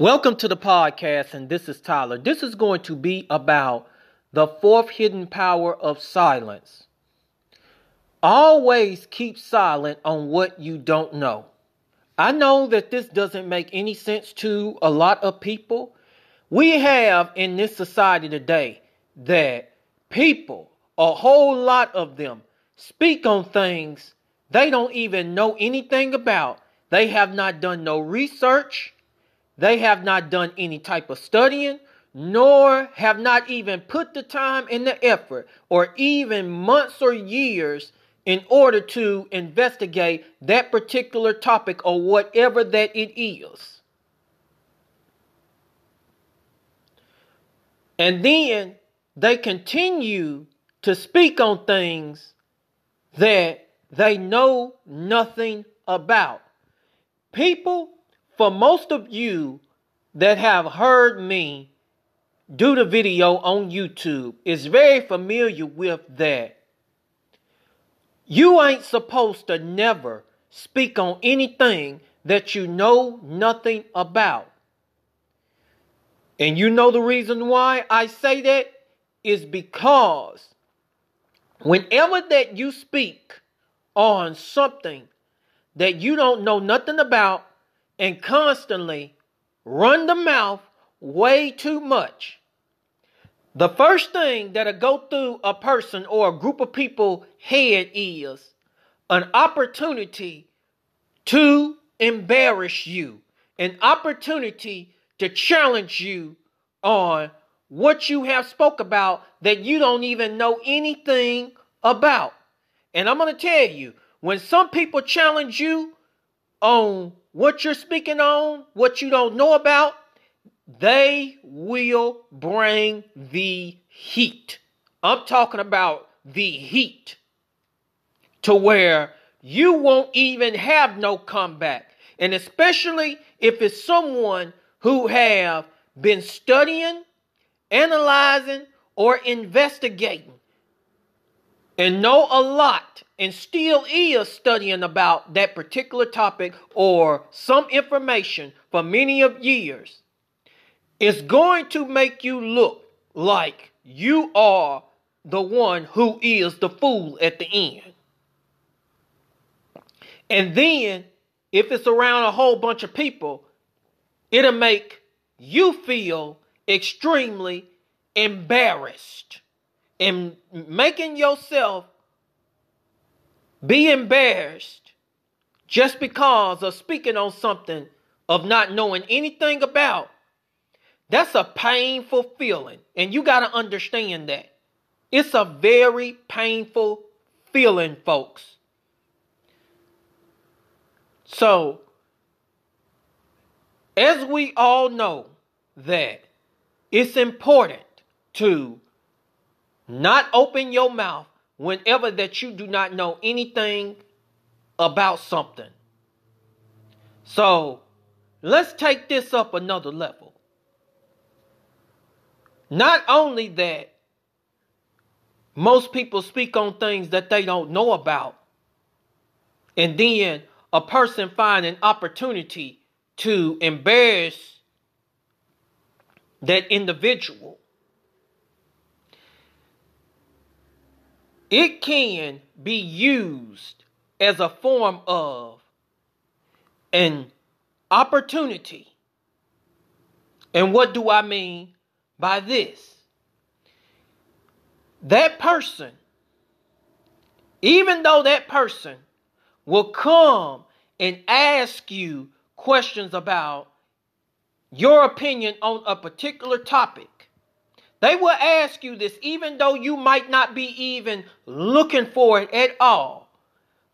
Welcome to the podcast, and this is Tyler. This is going to be about the fourth hidden power of silence. Always keep silent on what you don't know. I know that this doesn't make any sense to a lot of people. We have in this society today that people, a whole lot of them, speak on things they don't even know anything about. They have not done no research they have not done any type of studying, nor have not even put the time and the effort, or even months or years in order to investigate that particular topic or whatever that it is. And then they continue to speak on things that they know nothing about. People for most of you that have heard me do the video on YouTube is very familiar with that. You ain't supposed to never speak on anything that you know nothing about. And you know the reason why I say that is because whenever that you speak on something that you don't know nothing about and constantly run the mouth way too much, the first thing that'll go through a person or a group of people head is an opportunity to embarrass you, an opportunity to challenge you on what you have spoke about that you don't even know anything about. And I'm going to tell you, when some people challenge you on what you're speaking on, what you don't know about, they will bring the heat. I'm talking about the heat to where you won't even have no comeback. And especially if it's someone who have been studying, analyzing, or investigating and know a lot and still is studying about that particular topic or some information for many of years, it's going to make you look like you are the one who is the fool at the end. And then, if it's around a whole bunch of people, it'll make you feel extremely embarrassed and making yourself be embarrassed just because of speaking on something of not knowing anything about, that's a painful feeling. And you got to understand that. It's a very painful feeling, folks. So, as we all know, that it's important to not open your mouth whenever that you do not know anything about something. So let's take this up another level. Not only that, most people speak on things that they don't know about, and then a person find an opportunity to embarrass that individual it can be used as a form of an opportunity. And what do I mean by this? That person, even though that person will come and ask you questions about your opinion on a particular topic, they will ask you this even though you might not be even looking for it at all.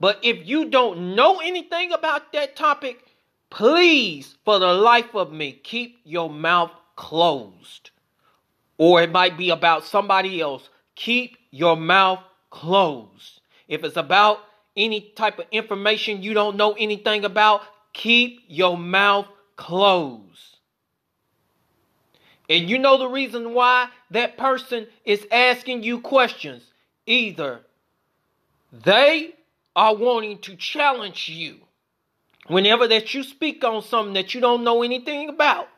But if you don't know anything about that topic, please, for the life of me, keep your mouth closed. Or it might be about somebody else. Keep your mouth closed. If it's about any type of information you don't know anything about, keep your mouth closed. And you know the reason why that person is asking you questions. Either they are wanting to challenge you whenever that you speak on something that you don't know anything about.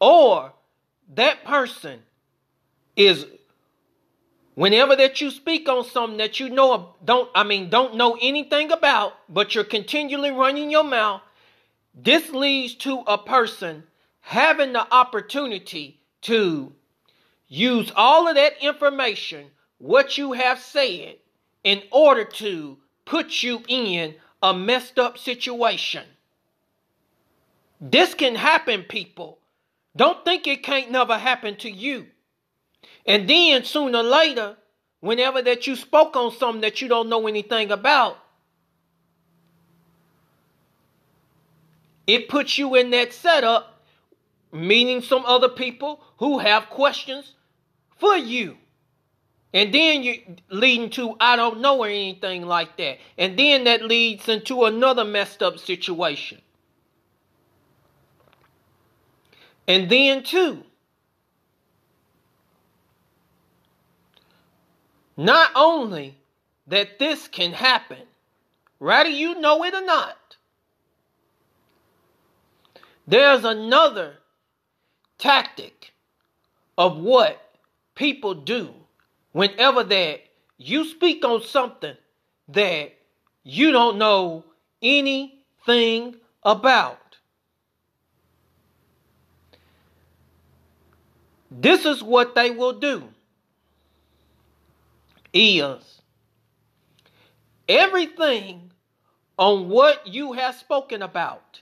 or that person is whenever that you speak on something that you know don't I mean don't know anything about, but you're continually running your mouth, this leads to a person having the opportunity to use all of that information, what you have said, in order to put you in a messed up situation. This can happen, people. Don't think it can't never happen to you. And then sooner or later, whenever that you spoke on something that you don't know anything about, it puts you in that setup, meeting some other people who have questions for you. And then you leading to I don't know or anything like that. And then that leads into another messed up situation. And then too, not only that this can happen, whether you know it or not, there's another tactic of what people do whenever that you speak on something that you don't know anything about. This is what they will do. Is everything on what you have spoken about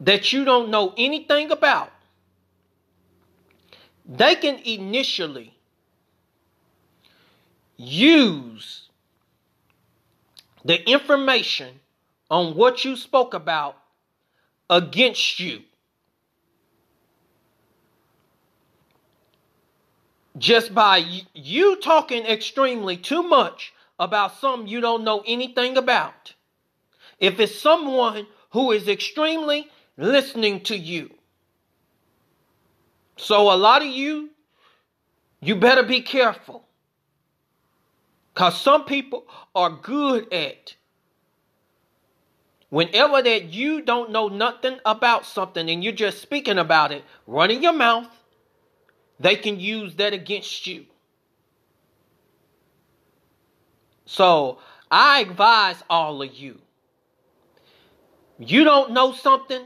that you don't know anything about, they can initially use the information on what you spoke about against you. just by you talking extremely too much about something you don't know anything about. If it's someone who is extremely listening to you. So a lot of you, you better be careful. Because some people are good at whenever that you don't know nothing about something and you're just speaking about it, running your mouth, they can use that against you. So I advise all of you. You don't know something,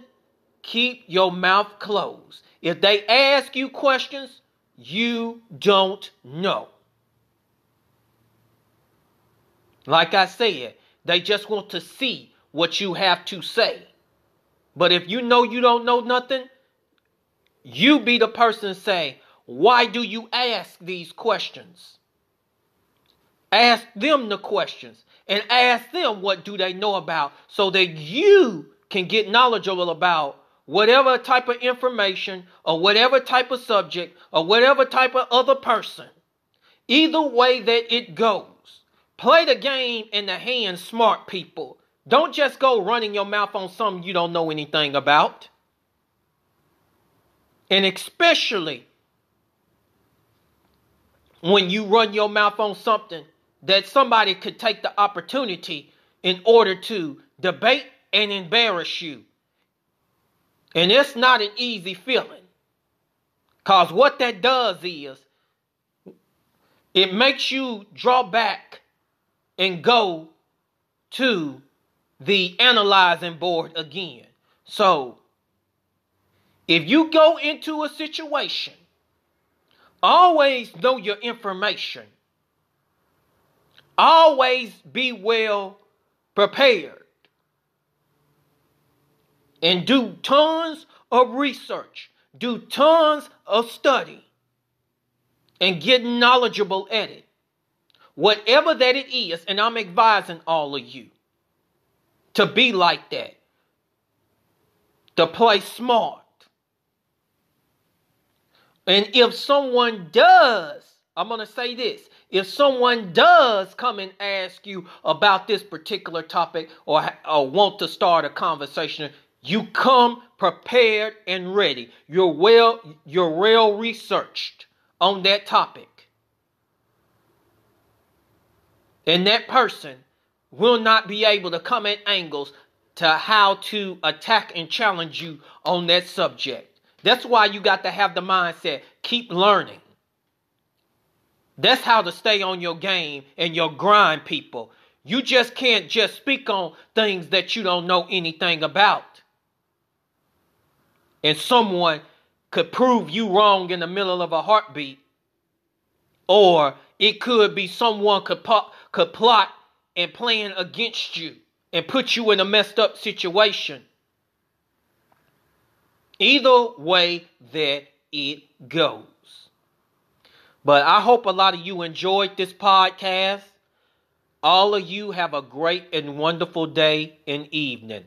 keep your mouth closed. If they ask you questions, you don't know. Like I said, they just want to see what you have to say. But if you know you don't know nothing, you be the person say, why do you ask these questions? Ask them the questions and ask them what do they know about so that you can get knowledgeable about whatever type of information or whatever type of subject or whatever type of other person. Either way that it goes. Play the game in the hand, smart people. Don't just go running your mouth on something you don't know anything about. And especially when you run your mouth on something that somebody could take the opportunity in order to debate and embarrass you. And it's not an easy feeling. Because what that does is it makes you draw back and go to the analyzing board again. So, if you go into a situation Always know your information. Always be well prepared. And do tons of research. Do tons of study. And get knowledgeable at it. Whatever that it is, and I'm advising all of you to be like that. To play smart. And if someone does, I'm going to say this if someone does come and ask you about this particular topic or, or want to start a conversation, you come prepared and ready. You're well, you're well researched on that topic. And that person will not be able to come at angles to how to attack and challenge you on that subject. That's why you got to have the mindset keep learning. That's how to stay on your game and your grind, people. You just can't just speak on things that you don't know anything about. And someone could prove you wrong in the middle of a heartbeat. Or it could be someone could, pop, could plot and plan against you and put you in a messed up situation. Either way that it goes. But I hope a lot of you enjoyed this podcast. All of you have a great and wonderful day and evening.